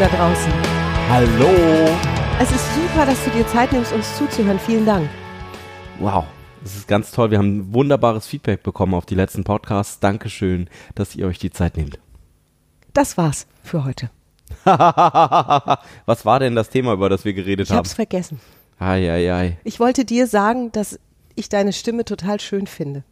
da draußen. Hallo. Es ist super, dass du dir Zeit nimmst, uns zuzuhören. Vielen Dank. Wow. Das ist ganz toll. Wir haben wunderbares Feedback bekommen auf die letzten Podcasts. Dankeschön, dass ihr euch die Zeit nehmt. Das war's für heute. Was war denn das Thema, über das wir geredet Ich haben? hab's vergessen. Ei, ei, ei. Ich wollte dir sagen, dass ich deine Stimme total schön finde.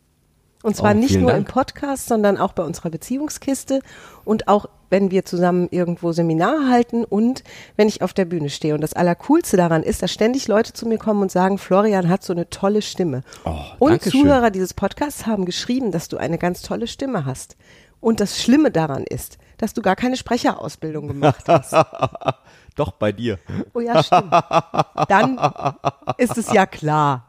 Und zwar Oh, nicht nur Dank. im Podcast, sondern auch bei unserer Beziehungskiste und auch wenn wir zusammen irgendwo Seminar halten und wenn ich auf der Bühne stehe. Und das Allercoolste daran ist, dass ständig Leute zu mir kommen und sagen, Florian hat so eine tolle Stimme. Oh, und. Zuhörer dieses Podcasts haben geschrieben, dass du eine ganz tolle Stimme hast. Und das Schlimme daran ist, dass du gar keine Sprecherausbildung gemacht hast. Doch, bei dir. Oh ja, stimmt. Dann ist es ja klar.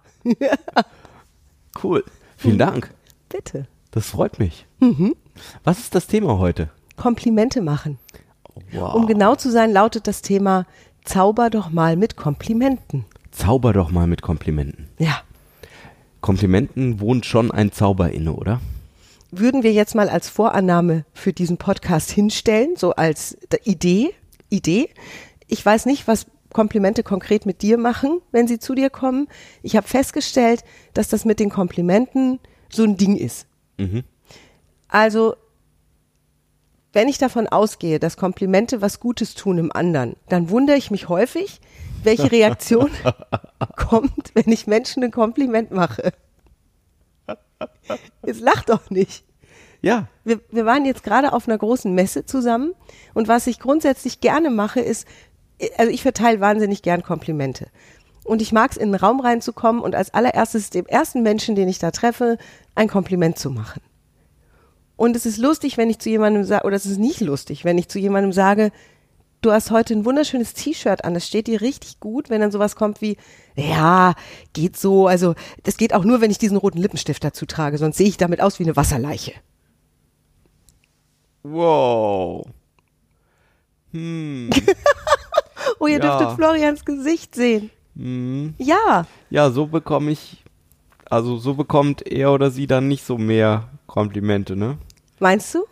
Cool. Vielen Dank. Bitte. Das freut mich. Mhm. Was ist das Thema heute? Komplimente machen. Wow. Um genau zu sein, lautet das Thema Zauber doch mal mit Komplimenten. Zauber doch mal mit Komplimenten. Ja. Komplimenten wohnt schon ein Zauber inne, oder? Würden wir jetzt mal als Vorannahme für diesen Podcast hinstellen, so als Idee, Idee. Ich weiß nicht, was Komplimente konkret mit dir machen, wenn sie zu dir kommen. Ich habe festgestellt, dass das mit den Komplimenten so ein Ding ist. Mhm. Also, wenn ich davon ausgehe, dass Komplimente was Gutes tun im anderen, dann wundere ich mich häufig, welche Reaktion kommt, wenn ich Menschen ein Kompliment mache. Jetzt lach doch nicht. Ja. Wir, wir waren jetzt gerade auf einer großen Messe zusammen und was ich grundsätzlich gerne mache, ist, also ich verteile wahnsinnig gern Komplimente. Und ich mag es, in einen Raum reinzukommen und als allererstes dem ersten Menschen, den ich da treffe, ein Kompliment zu machen. Und es ist lustig, wenn ich zu jemandem sage, oder es ist nicht lustig, wenn ich zu jemandem sage, du hast heute ein wunderschönes T-Shirt an, das steht dir richtig gut, wenn dann sowas kommt wie, ja, geht so, also das geht auch nur, wenn ich diesen roten Lippenstift dazu trage, sonst sehe ich damit aus wie eine Wasserleiche. Wow. Hm. Oh, ihr Ja. dürftet Florians Gesicht sehen. Hm. Ja, Ja, so bekomme ich, also so bekommt er oder sie dann nicht so mehr Komplimente, ne? meinst du?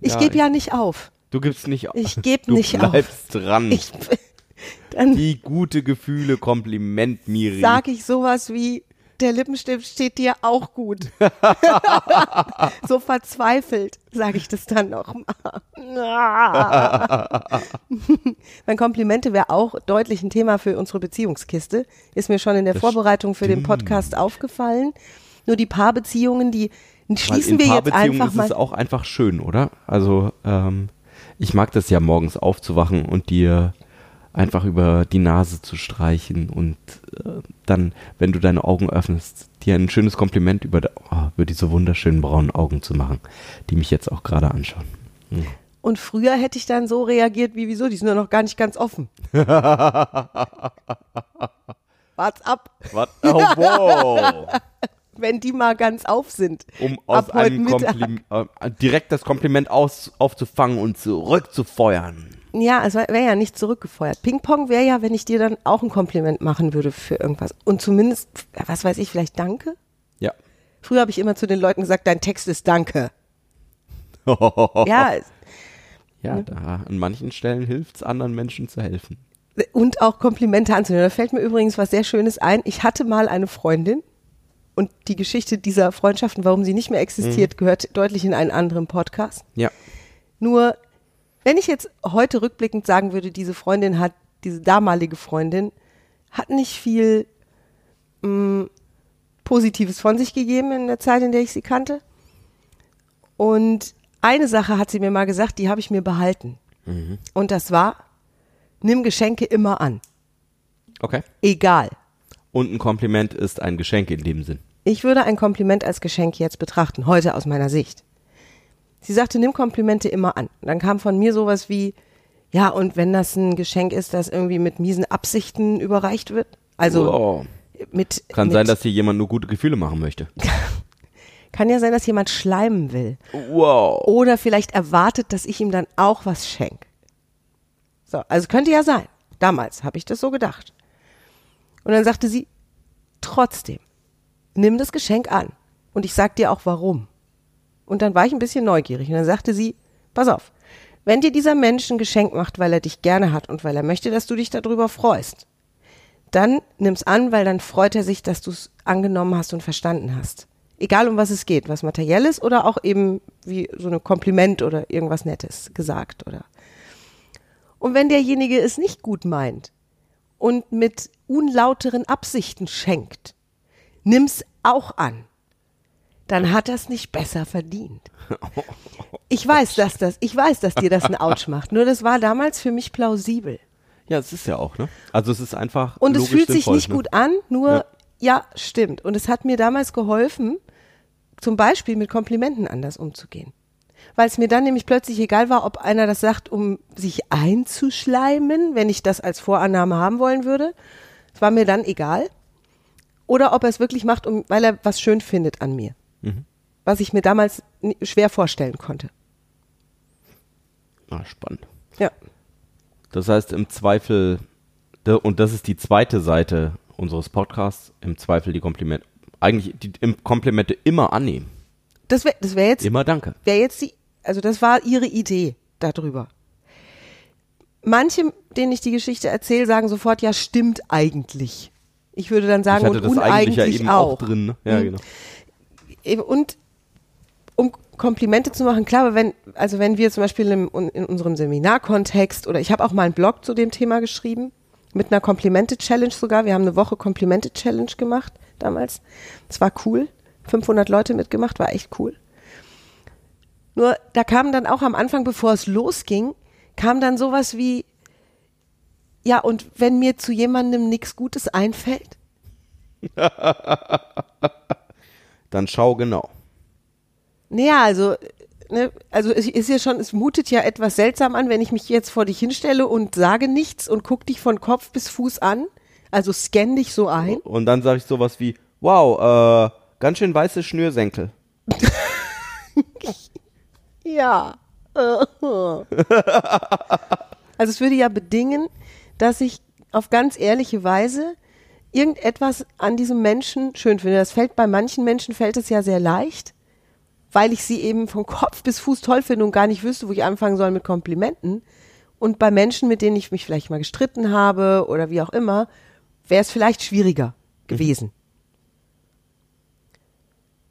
Ich Ja, gebe ja nicht auf. Du gibst nicht auf. Ich geb du nicht auf. bleibst dran. Ich, dann Die gute Gefühle Kompliment, Miri. sage ich sowas wie, der Lippenstift steht dir auch gut. so verzweifelt sage ich das dann noch mal. mein Komplimente wäre auch deutlich ein Thema für unsere Beziehungskiste. Ist mir schon in der Das Vorbereitung für den Podcast aufgefallen. Nur die Paarbeziehungen, die schließen wir jetzt einfach ist mal. es auch einfach schön, oder? Also, ähm, ich mag das ja morgens aufzuwachen und dir einfach über die Nase zu streichen und äh, dann, wenn du deine Augen öffnest, dir ein schönes Kompliment über, oh, über diese wunderschönen braunen Augen zu machen, die mich jetzt auch gerade anschauen. Hm. Und früher hätte ich dann so reagiert wie, wieso, die sind doch noch gar nicht ganz offen. Wart's ab, Was? Oh, wow. wenn die mal ganz auf sind. Um aus einem. Kompliment, äh, direkt das Kompliment aus, aufzufangen und zurückzufeuern. Ja, es wäre ja nicht zurückgefeuert. Ping-Pong wäre ja, wenn ich dir dann auch ein Kompliment machen würde für irgendwas. Und zumindest, was weiß ich, vielleicht Danke? Ja. Früher habe ich immer zu den Leuten gesagt, dein Text ist Danke. Ja, Ja, da an manchen Stellen hilft es anderen Menschen zu helfen. und auch Komplimente anzunehmen. Da fällt mir übrigens was sehr Schönes ein. Ich hatte mal eine Freundin und die Geschichte dieser Freundschaften, warum sie nicht mehr existiert, gehört deutlich in einen anderen Podcast. Ja. Nur, wenn ich jetzt heute rückblickend sagen würde, diese Freundin hat, diese damalige Freundin, hat nicht viel mh, Positives von sich gegeben in der Zeit, in der ich sie kannte. Und eine Sache hat sie mir mal gesagt, die habe ich mir behalten. Und das war, nimm Geschenke immer an. Okay. Egal. Und ein Kompliment ist ein Geschenk in dem Sinn. Ich würde ein Kompliment als Geschenk jetzt betrachten, heute aus meiner Sicht. Sie sagte, nimm Komplimente immer an. Dann kam von mir sowas wie, ja, und wenn das ein Geschenk ist, das irgendwie mit miesen Absichten überreicht wird? Also wow. mit. Kann mit, sein, dass hier jemand nur gute Gefühle machen möchte. Kann ja sein, dass jemand schleimen will. Wow. Oder vielleicht erwartet, dass ich ihm dann auch was schenke. So, also könnte ja sein. Damals habe ich das so gedacht. Und dann sagte sie, trotzdem, nimm das Geschenk an. Und ich sag dir auch warum. Und dann war ich ein bisschen neugierig. Und dann sagte sie, pass auf, Wenn dir dieser Mensch ein Geschenk macht, weil er dich gerne hat und weil er möchte, dass du dich darüber freust, dann nimm's an, weil dann freut er sich, dass du es angenommen hast und verstanden hast. Egal um was es geht, was materielles oder auch eben wie so ein Kompliment oder irgendwas Nettes gesagt oder. Und wenn derjenige es nicht gut meint und mit unlauteren Absichten schenkt, nimm's auch an. Dann hat er's nicht besser verdient. Ich weiß, dass das, ich weiß, dass dir das ein Ouch macht. Nur das war damals für mich plausibel. Ja, es ist ja auch, ne? Also es ist einfach. Und es fühlt sich nicht ne? gut an, nur, Ja. ja. stimmt. Und es hat mir damals geholfen, zum Beispiel mit Komplimenten anders umzugehen. Weil es mir dann nämlich plötzlich egal war, ob einer das sagt, um sich einzuschleimen, wenn ich das als Vorannahme haben wollen würde. Es war mir dann egal. Oder ob er es wirklich macht, um, weil er was schön findet an mir. Mhm. Was ich mir damals schwer vorstellen konnte. Ah, spannend. Ja. Das heißt, im Zweifel, und das ist die zweite Seite unseres Podcasts, im Zweifel die Komplimente, eigentlich die im Komplimente immer annehmen. Das wäre das wär jetzt Immer danke. wäre jetzt die, also das war ihre Idee darüber. Manche, denen ich die Geschichte erzähle, sagen sofort, ja, stimmt eigentlich. Ich würde dann sagen, ich hatte und das eigentlich uneigentlich ja eben auch. auch, drin. Ne? Ja, Mhm. genau. Und um Komplimente zu machen, klar, aber wenn, also wenn wir zum Beispiel im, in unserem Seminarkontext oder ich habe auch mal einen Blog zu dem Thema geschrieben, mit einer Komplimente-Challenge sogar. Wir haben eine Woche Komplimente-Challenge gemacht damals. Das war cool. 500 Leute mitgemacht, war echt cool. Nur da kam dann auch am Anfang, bevor es losging, kam dann sowas wie, ja, und wenn mir zu jemandem nichts Gutes einfällt, Dann schau genau. Naja, also, ne, also es ist ja schon, es mutet ja etwas seltsam an, wenn ich mich jetzt vor dich hinstelle und sage nichts und guck dich von Kopf bis Fuß an. Also scann dich so ein. Und dann sage ich sowas wie, wow, äh, ganz schön weiße Schnürsenkel. Ja. also es würde ja bedingen, dass ich auf ganz ehrliche Weise irgendetwas an diesem Menschen schön finde. Das fällt bei manchen Menschen fällt es ja sehr leicht, weil ich sie eben von Kopf bis Fuß toll finde und gar nicht wüsste, wo ich anfangen soll mit Komplimenten. Und bei Menschen, mit denen ich mich vielleicht mal gestritten habe oder wie auch immer, wäre es vielleicht schwieriger gewesen.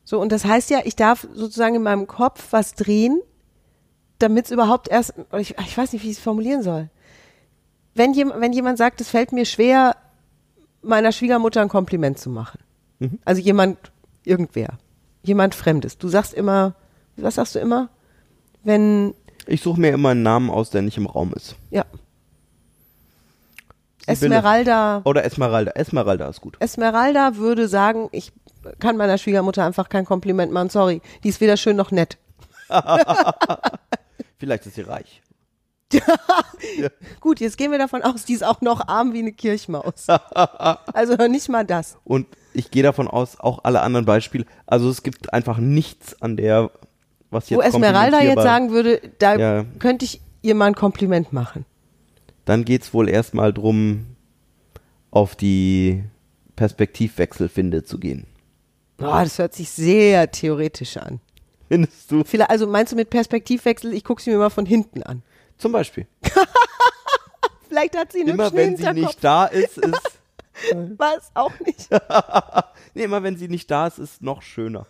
So, und das heißt ja, ich darf sozusagen in meinem Kopf was drehen, damit es überhaupt erst, ich, ich weiß nicht, wie ich es formulieren soll. Wenn, jem, wenn jemand sagt, es fällt mir schwer, meiner Schwiegermutter ein Kompliment zu machen. Also jemand, irgendwer, jemand Fremdes. Du sagst immer, was sagst du immer? Wenn, Ich suche mir immer einen Namen aus, der nicht im Raum ist. ja. Esmeralda, Oder Esmeralda. Esmeralda ist gut. Esmeralda würde sagen, ich kann meiner Schwiegermutter einfach kein Kompliment machen, sorry. Die ist weder schön noch nett. Vielleicht ist sie reich. Gut, jetzt gehen wir davon aus, die ist auch noch arm wie eine Kirchmaus. Also nicht mal das. Und ich gehe davon aus, auch alle anderen Beispiele. Also es gibt einfach nichts an der, was jetzt Wo Esmeralda jetzt sagen würde, da Ja. könnte ich ihr mal ein Kompliment machen. Dann geht's wohl erstmal drum, auf die Perspektivwechselfinde zu gehen. Oh, das hört sich sehr theoretisch an. Findest du? Vielleicht, also meinst du mit Perspektivwechsel, ich gucke sie mir mal von hinten an. Zum Beispiel. Vielleicht hat sie einen Immer wenn sie nicht da ist, ist. Was? Auch nicht. nee, immer wenn sie nicht da ist, ist noch schöner.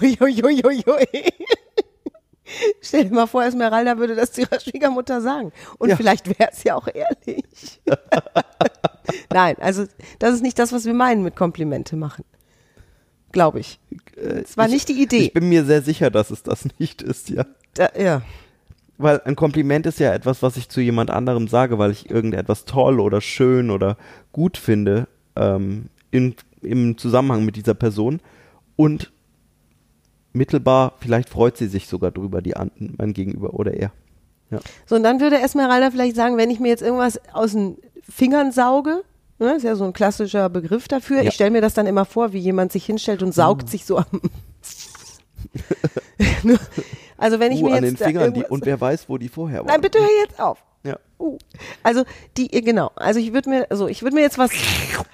Uiuiuiui. Stell dir mal vor, Esmeralda würde das zu ihrer Schwiegermutter sagen. Und Ja. vielleicht wäre es ja auch ehrlich. Nein, also das ist nicht das, was wir meinen mit Komplimente machen. Glaube ich. Das war ich, nicht die Idee. Ich bin mir sehr sicher, dass es das nicht ist, ja. Da, ja. Weil ein Kompliment ist ja etwas, was ich zu jemand anderem sage, weil ich irgendetwas toll oder schön oder gut finde ähm, in, im Zusammenhang mit dieser Person. Und mittelbar, vielleicht freut sie sich sogar drüber, die an, mein Gegenüber oder er. Ja. So, und dann würde Esmeralda vielleicht sagen, wenn ich mir jetzt irgendwas aus den Fingern sauge, ne, ist ja so ein klassischer Begriff dafür, Ja. ich stelle mir das dann immer vor, wie jemand sich hinstellt und saugt sich so am. Also wenn ich uh, mir an jetzt den Fingern, die, und wer weiß, wo die vorher waren. Nein, bitte hör jetzt auf. Ja. Uh. Also die genau, also ich würde mir also ich würde mir jetzt was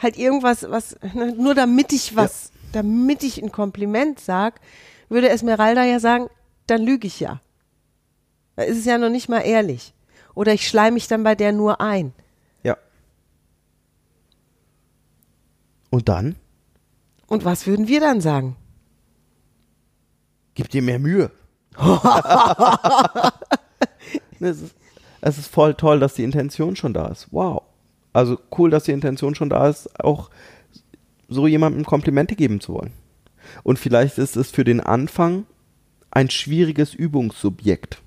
halt irgendwas was ne, nur damit ich was damit ich ein Kompliment sag, würde Esmeralda ja sagen, dann lüge ich ja. Da ist es ja noch nicht mal ehrlich. Oder ich schleim mich dann bei der nur ein. Ja. Und dann? Und was würden wir dann sagen? Gib dir mehr Mühe. es, ist, es ist voll toll, dass die Intention schon da ist. Wow. Also cool, dass die Intention schon da ist, auch so jemandem Komplimente geben zu wollen. Und vielleicht ist es für den Anfang ein schwieriges Übungssubjekt.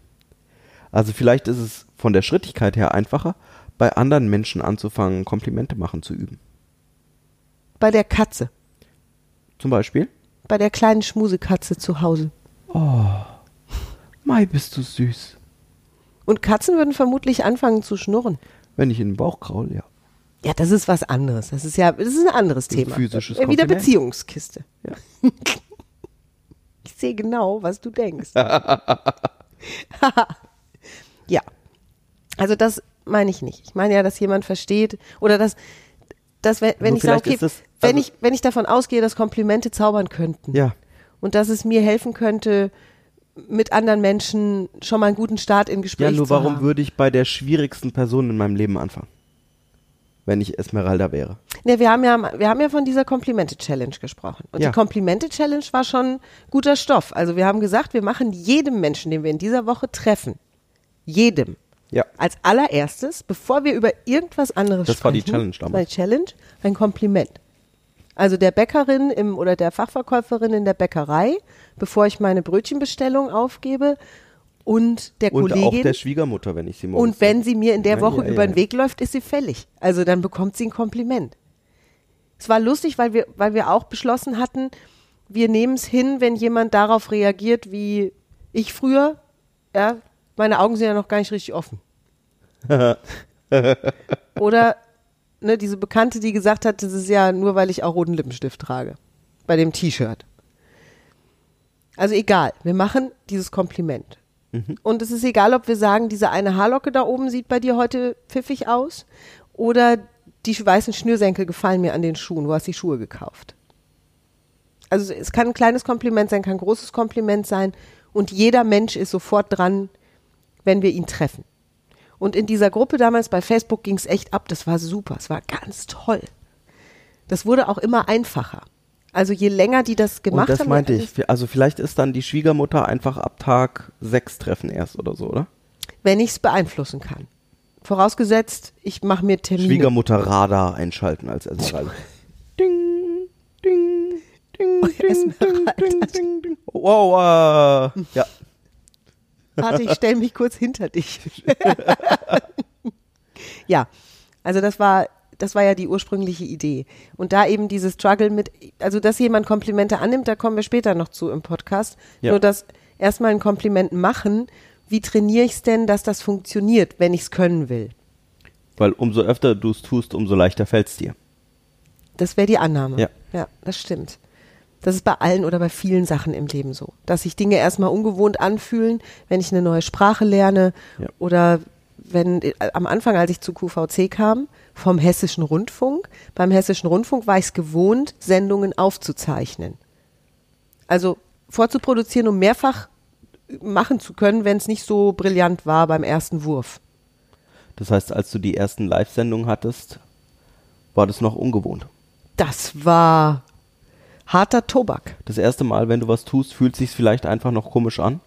Also vielleicht ist es von der Schrittigkeit her einfacher, bei anderen Menschen anzufangen, Komplimente machen zu üben. Bei der Katze. Zum Beispiel? Bei der kleinen Schmusekatze zu Hause. Oh, Mai, bist du süß. Und Katzen würden vermutlich anfangen zu schnurren. Wenn ich in den Bauch kraul, ja. Ja, das ist was anderes. Das ist ja, das ist ein anderes Ein Thema. physisches Äh, Wieder Kompliment. Beziehungskiste. Ja. Ich sehe genau, was du denkst. ja. Also das meine ich nicht. Ich meine ja, dass jemand versteht oder dass, dass wenn, wenn Nur ich sage, okay, das- wenn, also- ich, wenn ich davon ausgehe, dass Komplimente zaubern könnten Ja. und dass es mir helfen könnte, mit anderen Menschen schon mal einen guten Start in Gespräch Ja, nur zu warum haben. würde ich bei der schwierigsten Person in meinem Leben anfangen? Wenn ich Esmeralda wäre. Ne, wir haben ja, wir haben ja von dieser Komplimente-Challenge gesprochen. Und Ja. die Komplimente-Challenge war schon guter Stoff. Also wir haben gesagt, wir machen jedem Menschen, den wir in dieser Woche treffen, jedem, Ja. als allererstes, bevor wir über irgendwas anderes Das war die sprechen, Challenge das war damals. die Challenge, ein Kompliment. Also der Bäckerin im, oder der Fachverkäuferin in der Bäckerei, bevor ich meine Brötchenbestellung aufgebe und der Und Kollegin. auch der Schwiegermutter, wenn ich sie morgens Und wenn sie mir in der Ja, Woche ja, über ja. den Weg läuft, ist sie fällig. Also dann bekommt sie ein Kompliment. Es war lustig, weil wir, weil wir auch beschlossen hatten, wir nehmen es hin, wenn jemand darauf reagiert, wie ich früher. Ja, meine Augen sind ja noch gar nicht richtig offen. Oder ne, diese Bekannte, die gesagt hat, das ist ja nur, weil ich auch roten Lippenstift trage. Bei dem T-Shirt. Also egal, wir machen dieses Kompliment. Und es ist egal, ob wir sagen, diese eine Haarlocke da oben sieht bei dir heute pfiffig aus oder die weißen Schnürsenkel gefallen mir an den Schuhen. Wo hast du die Schuhe gekauft? Also es kann ein kleines Kompliment sein, kann ein großes Kompliment sein und jeder Mensch ist sofort dran, wenn wir ihn treffen. Und in dieser Gruppe damals bei Facebook ging es echt ab. Das war super. Es war ganz toll. Das wurde auch immer einfacher. Also je länger die das gemacht Und das haben, meinte ich. Also vielleicht ist dann die Schwiegermutter einfach ab Tag sechs treffen erst oder so, oder? wenn ich es beeinflussen kann. Vorausgesetzt, ich mache mir Termine. Schwiegermutter-Radar einschalten als Esmeralda. ding, ding, ding, ding, ding, ding, ding, ding. Wow, äh, ja. Warte, ich stelle mich kurz hinter dich. ja, also das war, das war ja die ursprüngliche Idee. Und da eben dieses Struggle mit, also dass jemand Komplimente annimmt, da kommen wir später noch zu im Podcast. Ja. Nur das erstmal ein Kompliment machen. Wie trainiere ich es denn, dass das funktioniert, wenn ich es können will? Weil umso öfter du es tust, umso leichter fällt es dir. Das wäre die Annahme. Ja. ja, das stimmt. Das ist bei allen oder bei vielen Sachen im Leben so, dass sich Dinge erstmal ungewohnt anfühlen, wenn ich eine neue Sprache lerne Ja. oder wenn äh, am Anfang, als ich zu QVC kam, vom Hessischen Rundfunk, beim Hessischen Rundfunk war ich es gewohnt, Sendungen aufzuzeichnen. Also vorzuproduzieren, um mehrfach machen zu können, wenn es nicht so brillant war beim ersten Wurf. Das heißt, als du die ersten Live-Sendungen hattest, war das noch ungewohnt. Das war harter Tobak. Das erste Mal, wenn du was tust, fühlt sich vielleicht einfach noch komisch an.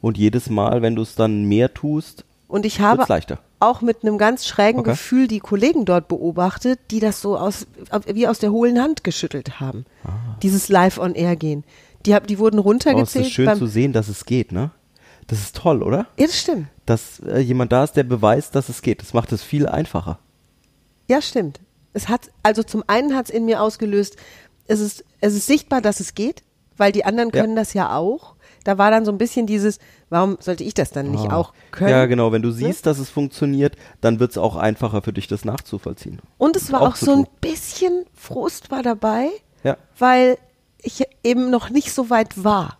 Und jedes Mal, wenn du es dann mehr tust, Und ich habe es leichter. auch mit einem ganz schrägen Okay. Gefühl die Kollegen dort beobachtet, die das so aus, wie aus der hohlen Hand geschüttelt haben. Dieses Live-on-Air-Gehen. Die, hab, die wurden Ah. Oh, es runtergezählt. ist schön zu sehen, dass es geht, ne? Das ist toll, oder? ja, das stimmt. Dass äh, jemand da ist, der beweist, dass es geht. Das macht es viel einfacher. Ja, stimmt. Es hat, also zum einen hat es in mir ausgelöst, es ist, es ist sichtbar, dass es geht, weil die anderen Ja. können das ja auch. Da war dann so ein bisschen dieses, warum sollte ich das dann nicht auch können? Ah. Ja, genau. Wenn du siehst, dass es funktioniert, dann wird es auch einfacher für dich, das nachzuvollziehen. Und es war Auch auch so ein bisschen Frust war dabei, Ja. weil ich eben noch nicht so weit war.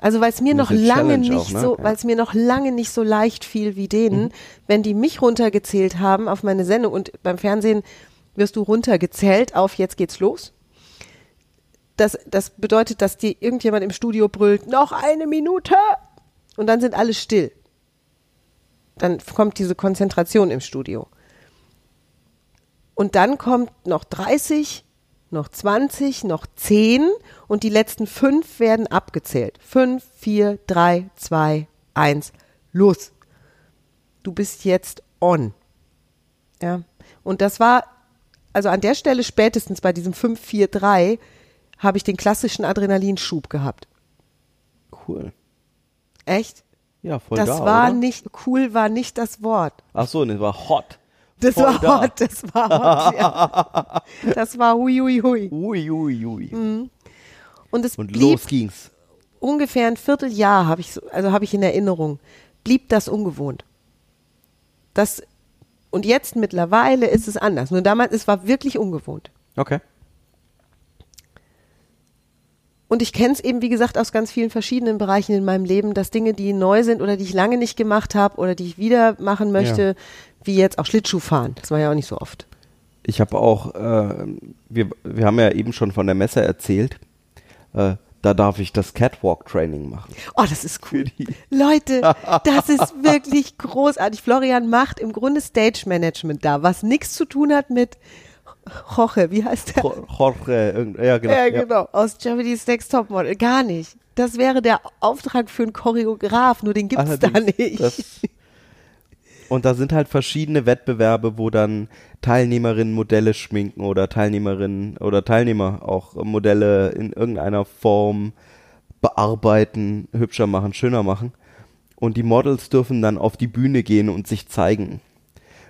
Also weil es mir noch lange Challenge nicht auch, ne? so, Ja. weil es mir noch lange nicht so leicht fiel wie denen, wenn die mich runtergezählt haben auf meine Sendung und beim Fernsehen wirst du runtergezählt auf jetzt geht's los. Das, das bedeutet, dass dir irgendjemand im Studio brüllt, noch eine Minute Und dann sind alle still. Dann kommt diese Konzentration im Studio. Und dann kommt noch 30, noch 20, noch 10 und die letzten fünf werden abgezählt. 5, 4, 3, 2, 1, los. Du bist jetzt on. Ja. Und das war, also an der Stelle spätestens bei diesem 5, 4, 3 habe ich den klassischen Adrenalinschub gehabt. Cool. Echt? Ja, voll das da, war oder? nicht, cool war nicht das Wort. Ach so, das war hot. Das Voll war da. hot, das war hot, ja. Das war hui, hui, hui. Ui, ui, ui. Und es Und blieb los ging's. ungefähr ein Vierteljahr, habe ich, so, also habe ich in Erinnerung, blieb das ungewohnt. Das, und jetzt mittlerweile ist es anders. Nur damals, es war wirklich ungewohnt. Okay. Und ich kenne es eben, wie gesagt, aus ganz vielen verschiedenen Bereichen in meinem Leben, dass Dinge, die neu sind oder die ich lange nicht gemacht habe oder die ich wieder machen möchte, wie jetzt auch Schlittschuhfahren. Das war ja auch nicht so oft. Ich habe auch, äh, wir, wir haben ja eben schon von der Messe erzählt. Äh, da darf ich das Catwalk-Training machen. Oh, das ist cool. Leute, das ist wirklich großartig. Florian macht im Grunde Stage-Management da, was nichts zu tun hat mit Jorge, wie heißt der? Jo- Jorge, ja genau. Ja, ja. genau. Aus Germany's Next Topmodel. Gar nicht. Das wäre der Auftrag für einen Choreograf, nur den gibt's da Allerdings, nicht. das- und da sind halt verschiedene Wettbewerbe, wo dann Teilnehmerinnen Modelle schminken oder Teilnehmerinnen oder Teilnehmer auch Modelle in irgendeiner Form bearbeiten, hübscher machen, schöner machen. Und die Models dürfen dann auf die Bühne gehen und sich zeigen.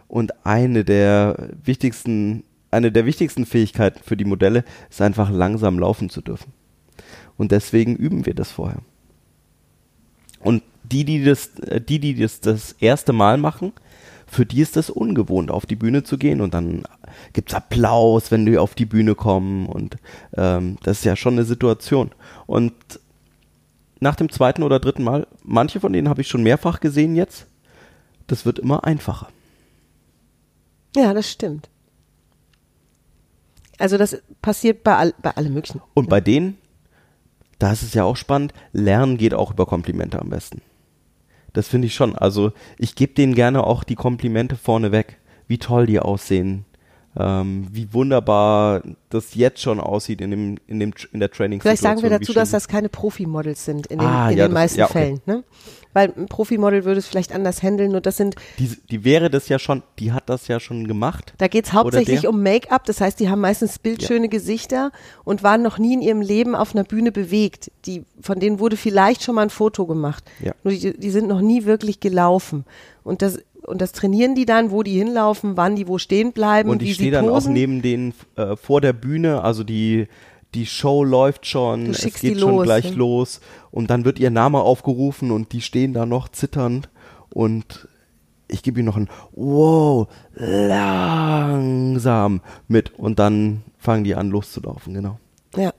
Und eine der wichtigsten, eine der wichtigsten Fähigkeiten für die Modelle ist einfach langsam laufen zu dürfen. Und deswegen üben wir das vorher. Und die, die das, äh, die, die das das erste Mal machen, für die ist das ungewohnt, auf die Bühne zu gehen und dann gibt's Applaus, wenn die auf die Bühne kommen und ähm, das ist ja schon eine Situation. Und nach dem zweiten oder dritten Mal, manche von denen habe ich schon mehrfach gesehen jetzt, das wird immer einfacher. Ja, das stimmt. Also das passiert bei, all, bei allem Möglichen. Und bei denen, da ist es ja auch spannend, Lernen geht auch über Komplimente am besten. Das finde ich schon. Also ich gebe denen gerne auch die Komplimente vorneweg, wie toll die aussehen, ähm, wie wunderbar das jetzt schon aussieht in dem in dem in der Training. Vielleicht sagen wir dazu, dass das keine Profimodels sind in den, Ah, in ja, den das- meisten ja, okay. Fällen. Ne? Weil ein Profimodel würde es vielleicht anders handeln, nur das sind, die, die wäre das ja schon, die hat das ja schon gemacht. da geht es hauptsächlich um Make-up, das heißt, die haben meistens bildschöne Gesichter und waren noch nie in ihrem Leben auf einer Bühne bewegt. Die, von denen wurde vielleicht schon mal ein Foto gemacht. Ja. Nur die, die sind noch nie wirklich gelaufen. Und das, und das trainieren die dann, wo die hinlaufen, wann die wo stehen bleiben, Und ich stehe dann auch neben denen äh, vor der Bühne, also die die Show läuft schon, es geht schon los, gleich ne? los und dann wird ihr Name aufgerufen und die stehen da noch zitternd und ich gebe ihnen noch ein Wow, langsam mit und dann fangen die an loszulaufen, genau. Ja.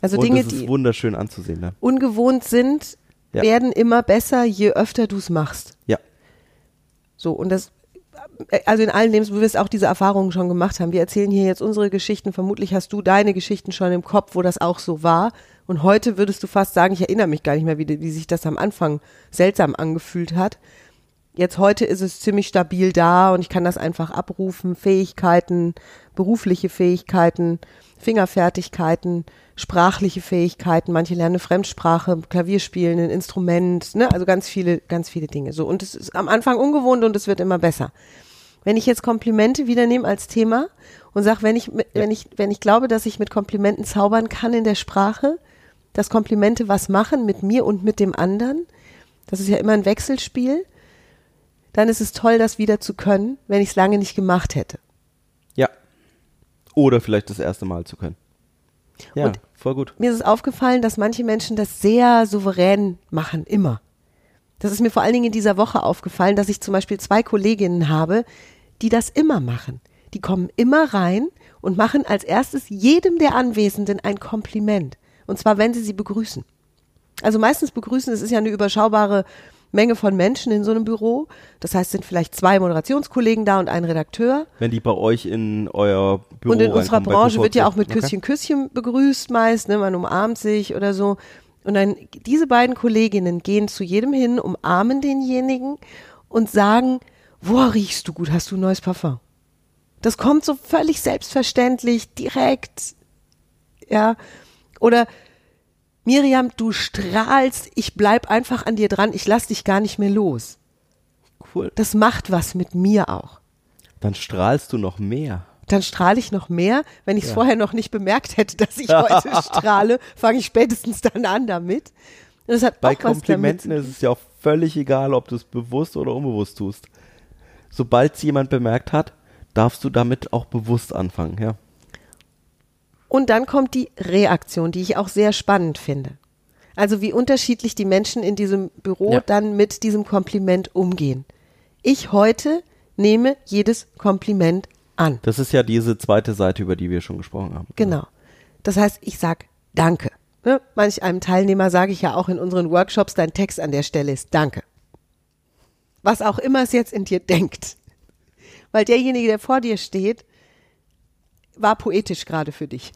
Also und Dinge, die wunderschön anzusehen dann. ungewohnt sind, Ja. werden immer besser, je öfter du es machst. Ja. So, und das, also in allen Lebens, wo wir es auch diese Erfahrungen schon gemacht haben. Wir erzählen hier jetzt unsere Geschichten. Vermutlich hast du deine Geschichten schon im Kopf, wo das auch so war. Und heute würdest du fast sagen, ich erinnere mich gar nicht mehr, wie, wie sich das am Anfang seltsam angefühlt hat. Jetzt heute ist es ziemlich stabil da und ich kann das einfach abrufen. Fähigkeiten, berufliche Fähigkeiten, Fingerfertigkeiten, sprachliche Fähigkeiten. Manche lernen eine Fremdsprache, Klavier spielen, ein Instrument, ne? Also ganz viele, ganz viele Dinge. So. Und es ist am Anfang ungewohnt und es wird immer besser. Wenn ich jetzt Komplimente wieder nehme als Thema und sage, wenn ich, wenn ich, wenn ich glaube, dass ich mit Komplimenten zaubern kann in der Sprache, dass Komplimente was machen mit mir und mit dem anderen, das ist ja immer ein Wechselspiel, dann ist es toll, das wieder zu können, wenn ich es lange nicht gemacht hätte. Ja. Oder vielleicht das erste Mal zu können. Ja, Und- voll gut. Mir ist es aufgefallen, dass manche Menschen das sehr souverän machen, immer. Das ist mir vor allen Dingen in dieser Woche aufgefallen, dass ich zum Beispiel zwei Kolleginnen habe, die das immer machen. Die kommen immer rein und machen als erstes jedem der Anwesenden ein Kompliment. Und zwar, wenn sie sie begrüßen. Also meistens begrüßen, es ist ja eine überschaubare Menge von Menschen in so einem Büro. Das heißt, es sind vielleicht zwei Moderationskollegen da und ein Redakteur. Wenn die bei euch in euer Büro Und in unserer Branche wird ja auch mit Okay. Küsschen, Küsschen begrüßt meist, ne? man umarmt sich oder so. Und dann diese beiden Kolleginnen gehen zu jedem hin, umarmen denjenigen und sagen, woher riechst du gut? Hast du ein neues Parfum? Das kommt so völlig selbstverständlich, direkt. Ja. Oder Miriam, du strahlst, ich bleib einfach an dir dran, ich lass dich gar nicht mehr los. Cool. Das macht was mit mir auch. Dann strahlst du noch mehr. Dann strahle ich noch mehr. Wenn ich es Ja. vorher noch nicht bemerkt hätte, dass ich heute strahle, fange ich spätestens dann an damit. Und das hat Bei auch was damit Komplimenten ist es ja auch völlig egal, ob du es bewusst oder unbewusst tust. Sobald es jemand bemerkt hat, darfst du damit auch bewusst anfangen, ja. Und dann kommt die Reaktion, die ich auch sehr spannend finde. Also wie unterschiedlich die Menschen in diesem Büro Ja. dann mit diesem Kompliment umgehen. Ich heute nehme jedes Kompliment an. Das ist ja diese zweite Seite, über die wir schon gesprochen haben. Genau. Das heißt, ich sag Danke. Ne? Manch einem Teilnehmer sage ich ja auch in unseren Workshops, dein Text an der Stelle ist Danke. Was auch immer es jetzt in dir denkt. Weil derjenige, der vor dir steht, war poetisch gerade für dich.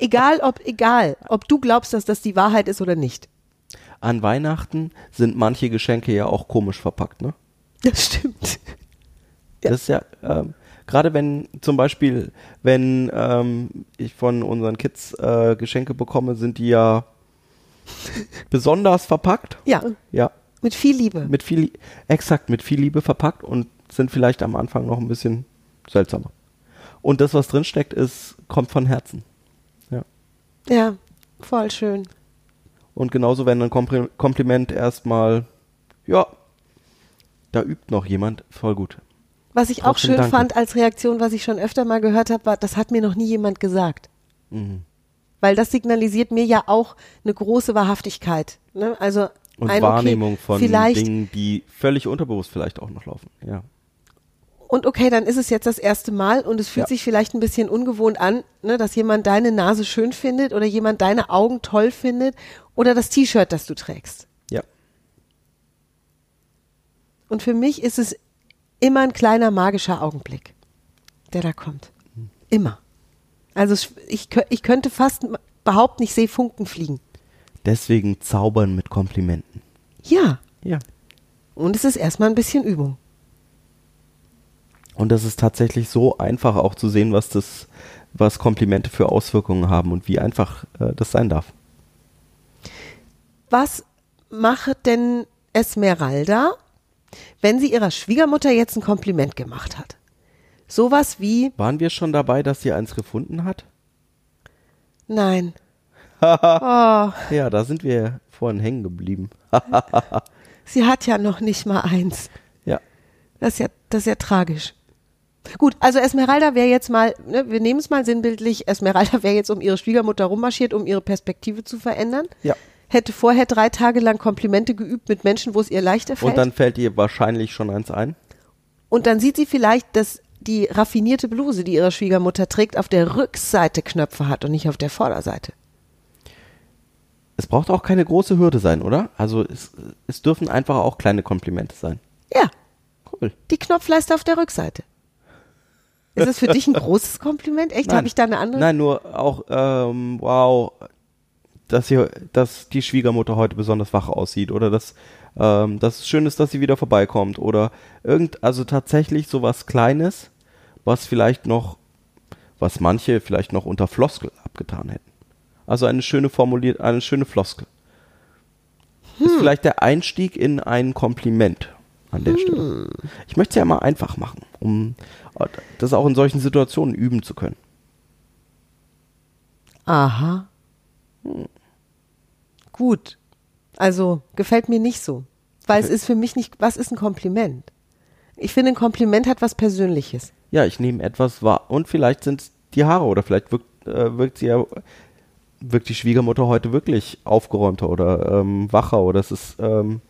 Egal ob, egal, ob du glaubst, dass das die Wahrheit ist oder nicht. An Weihnachten sind manche Geschenke ja auch komisch verpackt, ne? Das stimmt. Ja. Das ist ja, ähm, gerade wenn zum Beispiel, wenn ähm, ich von unseren Kids äh, Geschenke bekomme, sind die ja besonders verpackt. Ja, Ja, mit viel Liebe. mit viel, exakt, mit viel Liebe verpackt und sind vielleicht am Anfang noch ein bisschen seltsamer. Und das, was drinsteckt, ist, kommt von Herzen. Ja. Voll schön. Und genauso, wenn ein Kompli- Kompliment erstmal, ja, da übt noch jemand, voll gut. Was ich auch Trotzdem schön danke. fand als Reaktion, was ich schon öfter mal gehört habe, war, das hat mir noch nie jemand gesagt. Mhm. Weil das signalisiert mir ja auch eine große Wahrhaftigkeit. Ne? Also Und ein, Wahrnehmung okay, von Dingen, die völlig unterbewusst vielleicht auch noch laufen. Ja. Und okay, dann ist es jetzt das erste Mal und es fühlt Ja. sich vielleicht ein bisschen ungewohnt an, ne, dass jemand deine Nase schön findet oder jemand deine Augen toll findet oder das T-Shirt, das du trägst. Ja. Und für mich ist es immer ein kleiner magischer Augenblick, der da kommt. Immer. Also ich, ich könnte fast behaupten, ich sehe Funken fliegen. Deswegen zaubern mit Komplimenten. Ja. Ja. Und es ist erstmal ein bisschen Übung. Und das ist tatsächlich so einfach auch zu sehen, was das, was Komplimente für Auswirkungen haben und wie einfach äh, das sein darf. Was macht denn Esmeralda, wenn sie ihrer Schwiegermutter jetzt ein Kompliment gemacht hat? Sowas wie, Waren wir schon dabei, dass sie eins gefunden hat? nein. oh, Ja, da sind wir vorhin hängen geblieben. sie hat ja noch nicht mal eins. ja. Das ist ja, das ist ja tragisch. Gut, also Esmeralda wäre jetzt mal, ne, wir nehmen es mal sinnbildlich, Esmeralda wäre jetzt um ihre Schwiegermutter rummarschiert, um ihre Perspektive zu verändern. Ja. Hätte vorher drei Tage lang Komplimente geübt mit Menschen, wo es ihr leichter fällt. Und dann fällt ihr wahrscheinlich schon eins ein. Und dann sieht sie vielleicht, dass die raffinierte Bluse, die ihre Schwiegermutter trägt, auf der Rückseite Knöpfe hat und nicht auf der Vorderseite. Es braucht auch keine große Hürde sein, oder? Also es, es dürfen einfach auch kleine Komplimente sein. Ja, Cool. die Knopfleiste auf der Rückseite. Ist das für dich ein großes Kompliment? Echt? Habe ich da eine andere? Nein, nur auch, ähm, wow, dass, hier, dass die Schwiegermutter heute besonders wach aussieht oder dass, ähm, dass es schön ist, dass sie wieder vorbeikommt oder irgend, also tatsächlich sowas Kleines, was vielleicht noch, was manche vielleicht noch unter Floskel abgetan hätten. Also eine schöne formuliert, eine schöne Floskel. Ist vielleicht der Einstieg in ein Kompliment an der Stelle. Ich möchte es ja mal einfach machen, um das auch in solchen Situationen üben zu können. Aha. Gut. Also gefällt mir nicht so. Weil es ist für mich nicht, was ist ein Kompliment? Ich finde, ein Kompliment hat was Persönliches. ja, ich nehme etwas wahr. Und vielleicht sind es die Haare oder vielleicht wirkt, äh, wirkt sie ja, wirkt die Schwiegermutter heute wirklich aufgeräumter oder ähm, wacher oder es ist ähm,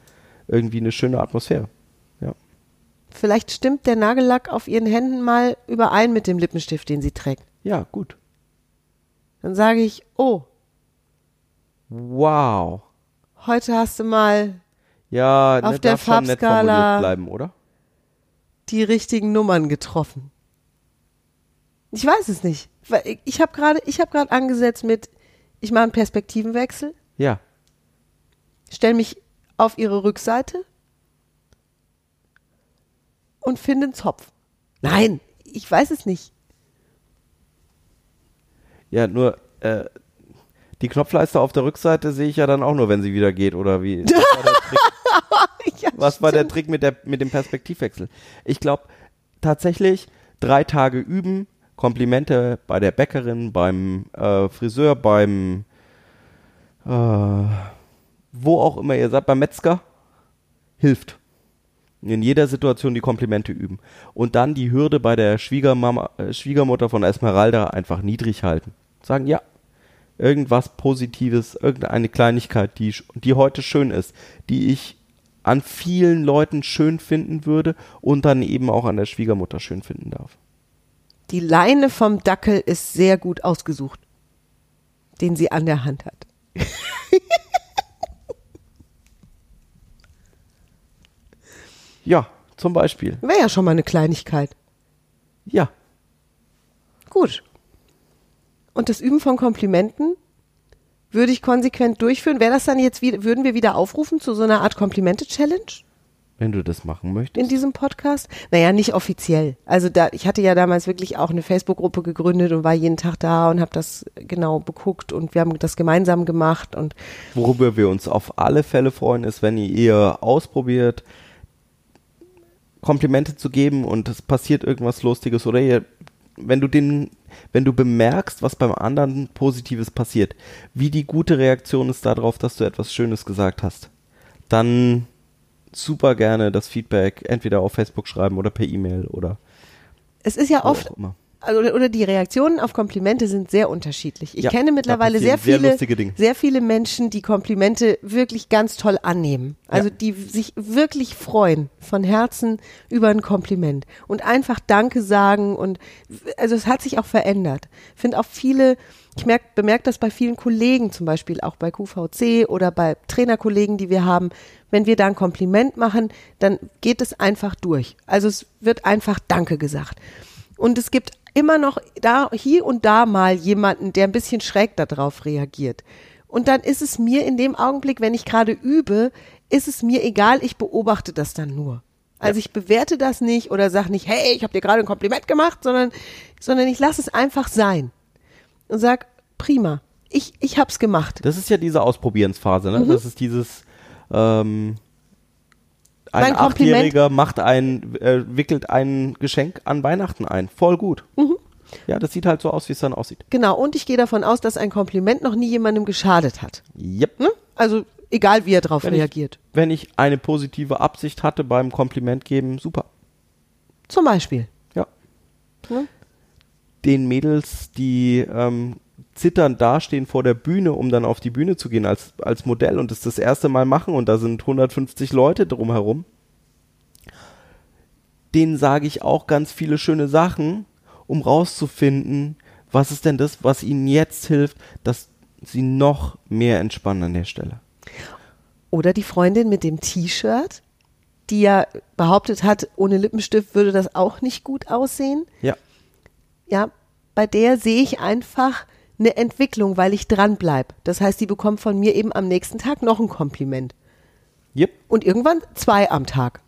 irgendwie eine schöne Atmosphäre. Vielleicht stimmt der Nagellack auf ihren Händen mal überein mit dem Lippenstift, den sie trägt. Ja, gut. Dann sage ich, oh, Wow. heute hast du mal Ja, Auf der Farbskala- bleiben, oder? die richtigen Nummern getroffen. Ich weiß es nicht. Weil Ich habe gerade, ich habe gerade angesetzt mit, ich mache einen Perspektivenwechsel. Ja. stelle mich auf ihre Rückseite und finde einen Zopf. Nein, ich weiß es nicht. Ja, nur äh, die Knopfleiste auf der Rückseite sehe ich ja dann auch nur, wenn sie wieder geht, oder wie? Was war der Trick, Ja, Was war der. Trick mit, der, mit dem Perspektivwechsel? Ich glaube tatsächlich, drei Tage üben, Komplimente bei der Bäckerin, beim äh, Friseur, beim äh, wo auch immer ihr seid, beim Metzger, hilft. In jeder Situation die Komplimente üben. Und dann die Hürde bei der Schwiegermama, äh, Schwiegermutter von Esmeralda einfach niedrig halten. Sagen, ja, irgendwas Positives, irgendeine Kleinigkeit, die, die heute schön ist, die ich an vielen Leuten schön finden würde und dann eben auch an der Schwiegermutter schön finden darf. Die Leine vom Dackel ist sehr gut ausgesucht, den sie an der Hand hat. Ja, zum Beispiel. Wäre ja schon mal eine Kleinigkeit. Ja. Gut. Und das Üben von Komplimenten würde ich konsequent durchführen. Wäre das dann jetzt wieder, würden wir wieder aufrufen zu so einer Art Komplimente-Challenge Wenn du das machen in möchtest. diesem Podcast? Naja, nicht offiziell. Also da, ich hatte ja damals wirklich auch eine Facebook-Gruppe gegründet und war jeden Tag da und habe das genau beguckt und wir haben das gemeinsam gemacht und Worüber wir uns auf alle Fälle freuen, ist, wenn ihr, ihr ausprobiert, Komplimente zu geben und es passiert irgendwas Lustiges oder ihr, wenn du den, wenn du bemerkst, was beim anderen Positives passiert, wie die gute Reaktion ist darauf, dass du etwas Schönes gesagt hast, dann super gerne das Feedback entweder auf Facebook schreiben oder per E-Mail oder es ist ja oft. Also, oder die Reaktionen auf Komplimente sind sehr unterschiedlich. Ich Ja, kenne mittlerweile sehr sehr viele, Dinge. sehr viele Menschen, die Komplimente wirklich ganz toll annehmen. Also Ja. die sich wirklich freuen von Herzen über ein Kompliment und einfach Danke sagen und also es hat sich auch verändert. Ich finde auch viele, ich merk, bemerke das bei vielen Kollegen, zum Beispiel auch bei QVC oder bei Trainerkollegen, die wir haben. Wenn wir da ein Kompliment machen, dann geht es einfach durch. Also es wird einfach Danke gesagt. Und es gibt immer noch da, hier und da mal jemanden, der ein bisschen schräg darauf reagiert. Und dann ist es mir in dem Augenblick, wenn ich gerade übe, ist es mir egal, ich beobachte das dann nur. Also ich bewerte das nicht oder sage nicht, hey, ich habe dir gerade ein Kompliment gemacht, sondern, sondern ich lasse es einfach sein. Und sag, prima, ich, ich hab's gemacht. Das ist ja diese Ausprobierensphase, Mhm. ne? Das ist dieses ähm, ein Mein Kompliment- Achtjähriger macht ein, äh, wickelt ein Geschenk an Weihnachten ein. Voll gut. Mhm. Ja, das sieht halt so aus, wie es dann aussieht. Genau, und ich gehe davon aus, dass ein Kompliment noch nie jemandem geschadet hat. Yep. Ne? Also egal, wie er darauf Wenn ich- reagiert. Wenn ich eine positive Absicht hatte beim Kompliment geben, super. Zum Beispiel. Ja. Ne? Den Mädels, die ähm, zitternd dastehen vor der Bühne, um dann auf die Bühne zu gehen als, als Modell und es das erste Mal machen und da sind 150 Leute drumherum, denen sage ich auch ganz viele schöne Sachen, um rauszufinden, was ist denn das, was ihnen jetzt hilft, dass sie noch mehr entspannen an der Stelle. Oder die Freundin mit dem T-Shirt, die ja behauptet hat, ohne Lippenstift würde das auch nicht gut aussehen. Ja. Ja, bei der sehe ich einfach eine Entwicklung, weil ich dran bleib. Das heißt, die bekommt von mir eben am nächsten Tag noch ein Kompliment. Yep. Und irgendwann zwei am Tag.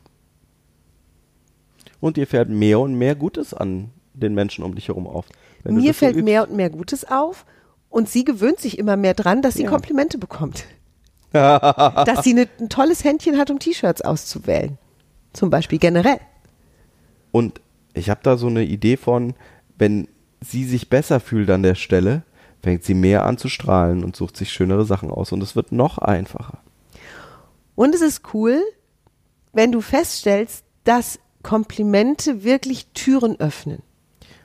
Und dir fällt mehr und mehr Gutes an den Menschen um dich herum auf. Mir so fällt übst. mehr und mehr Gutes auf und sie gewöhnt sich immer mehr dran, dass sie Ja. Komplimente bekommt. dass sie eine, ein tolles Händchen hat, um T-Shirts auszuwählen. Zum Beispiel generell. Und ich habe da so eine Idee von, wenn sie sich besser fühlt an der Stelle, fängt sie mehr an zu strahlen und sucht sich schönere Sachen aus. Und es wird noch einfacher. Und es ist cool, wenn du feststellst, dass Komplimente wirklich Türen öffnen.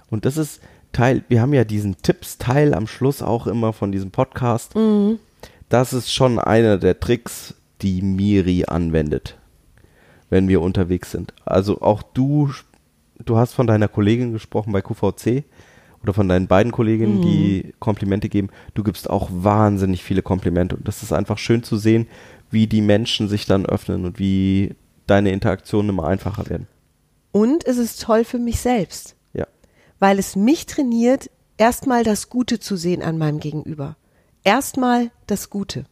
Und das ist Teil, wir haben ja diesen Tipps-Teil am Schluss auch immer von diesem Podcast. Das ist schon einer der Tricks, die Miri anwendet, wenn wir unterwegs sind. Also auch du, du hast von deiner Kollegin gesprochen bei QVC oder von deinen beiden Kolleginnen, die Komplimente geben. Du gibst auch wahnsinnig viele Komplimente und das ist einfach schön zu sehen, wie die Menschen sich dann öffnen und wie deine Interaktionen immer einfacher werden. Und es ist toll für mich selbst, Ja. weil es mich trainiert, erstmal das Gute zu sehen an meinem Gegenüber. Erstmal das Gute.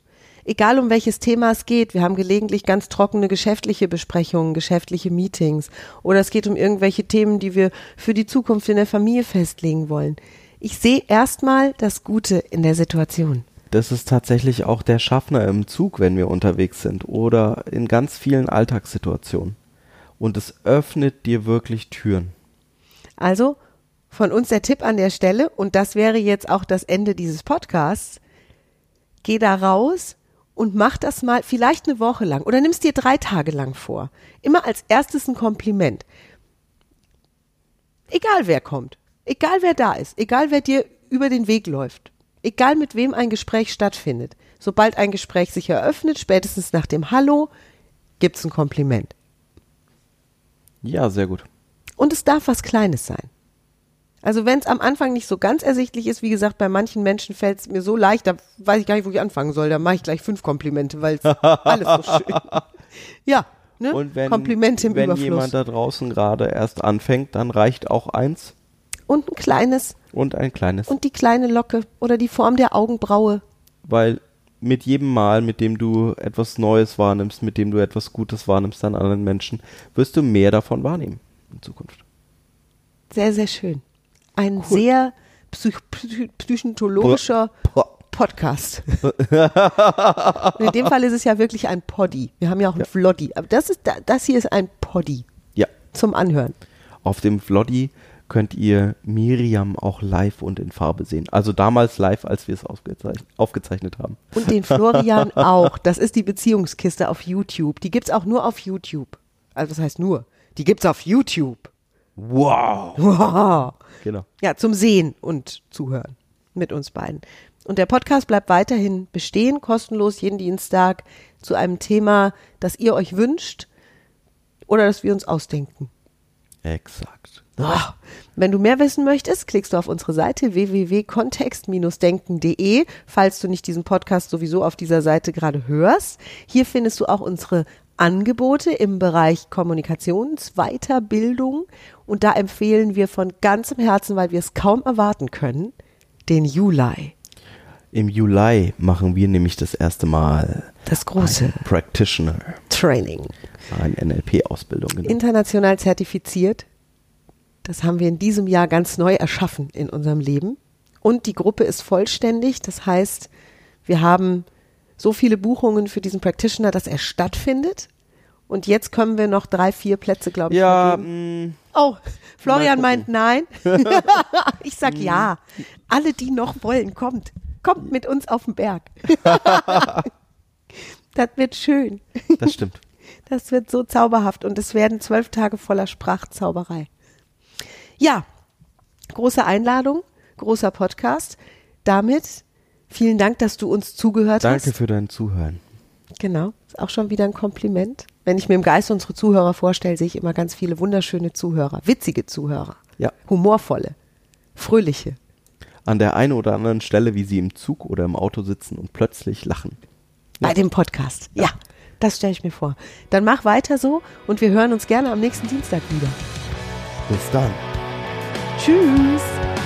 Egal um welches Thema es geht, wir haben gelegentlich ganz trockene geschäftliche Besprechungen, geschäftliche Meetings oder es geht um irgendwelche Themen, die wir für die Zukunft in der Familie festlegen wollen. Ich sehe erstmal das Gute in der Situation. Das ist tatsächlich auch der Schaffner im Zug, wenn wir unterwegs sind oder in ganz vielen Alltagssituationen. Und es öffnet dir wirklich Türen. Also von uns der Tipp an der Stelle, und das wäre jetzt auch das Ende dieses Podcasts, geh da raus und mach das mal vielleicht eine Woche lang oder nimmst dir drei Tage lang vor. Immer als erstes ein Kompliment. Egal wer kommt, egal wer da ist, egal wer dir über den Weg läuft, egal mit wem ein Gespräch stattfindet. Sobald ein Gespräch sich eröffnet, spätestens nach dem Hallo, gibt's ein Kompliment. Ja, sehr gut. Und es darf was Kleines sein. Also wenn es am Anfang nicht so ganz ersichtlich ist, wie gesagt, bei manchen Menschen fällt es mir so leicht, da weiß ich gar nicht, wo ich anfangen soll. Da mache ich gleich fünf Komplimente, weil es alles so schön. Ja, ne? Und wenn, Komplimente im wenn Überfluss. jemand da draußen gerade erst anfängt, dann reicht auch eins und ein kleines und ein kleines. und die kleine Locke oder die Form der Augenbraue. Weil mit jedem Mal, mit dem du etwas Neues wahrnimmst, mit dem du etwas Gutes wahrnimmst an anderen Menschen, wirst du mehr davon wahrnehmen in Zukunft. Sehr, sehr schön. Ein sehr psych psych psychologischer Boah. Podcast. Und in dem Fall ist es ja wirklich ein Poddy. Wir haben ja auch ein Ja. Vloddy. Aber das, ist, das hier ist ein Poddy Ja, zum Anhören. auf dem Vloddy könnt ihr Miriam auch live und in Farbe sehen. Also damals live, als wir es aufgezeichnet, aufgezeichnet haben. Und den Florian auch. Das ist die Beziehungskiste auf YouTube. Die gibt's auch nur auf YouTube. Also was heißt nur? Die gibt's auf YouTube. Wow! Wow. Genau. Ja, zum Sehen und Zuhören mit uns beiden. Und der Podcast bleibt weiterhin bestehen, kostenlos jeden Dienstag zu einem Thema, das ihr euch wünscht oder das wir uns ausdenken. Exakt. Ah, Wenn du mehr wissen möchtest, klickst du auf unsere Seite www.kontext-denken.de, falls du nicht diesen Podcast sowieso auf dieser Seite gerade hörst. Hier findest du auch unsere Angebote im Bereich Kommunikationsweiterbildung und da empfehlen wir von ganzem Herzen, weil wir es kaum erwarten können, den Juli. Im Juli machen wir nämlich das erste Mal Das große Practitioner, Training. eine NLP-Ausbildung. Genau. international zertifiziert. Das haben wir in diesem Jahr ganz neu erschaffen in unserem Leben. Und die Gruppe ist vollständig. Das heißt, wir haben so viele Buchungen für diesen Practitioner, dass er stattfindet. Und jetzt können wir noch drei, vier Plätze, glaube ich, ja, mh, Oh, Florian meint nein. ich sag ja. Alle, die noch wollen, kommt. Kommt mit uns auf den Berg. das wird schön. das stimmt. Das wird so zauberhaft und es werden zwölf Tage voller Sprachzauberei. Ja, große Einladung, großer Podcast. Damit vielen Dank, dass du uns zugehört Danke hast. für dein Zuhören. Genau, ist auch schon wieder ein Kompliment. Wenn ich mir im Geist unsere Zuhörer vorstelle, sehe ich immer ganz viele wunderschöne Zuhörer, witzige Zuhörer, Ja. humorvolle, fröhliche. An der einen oder anderen Stelle, wie sie im Zug oder im Auto sitzen und plötzlich lachen. Bei dem Podcast. Ja, das stelle ich mir vor. Dann mach weiter so und wir hören uns gerne am nächsten Dienstag wieder. Bis dann. Tschüss.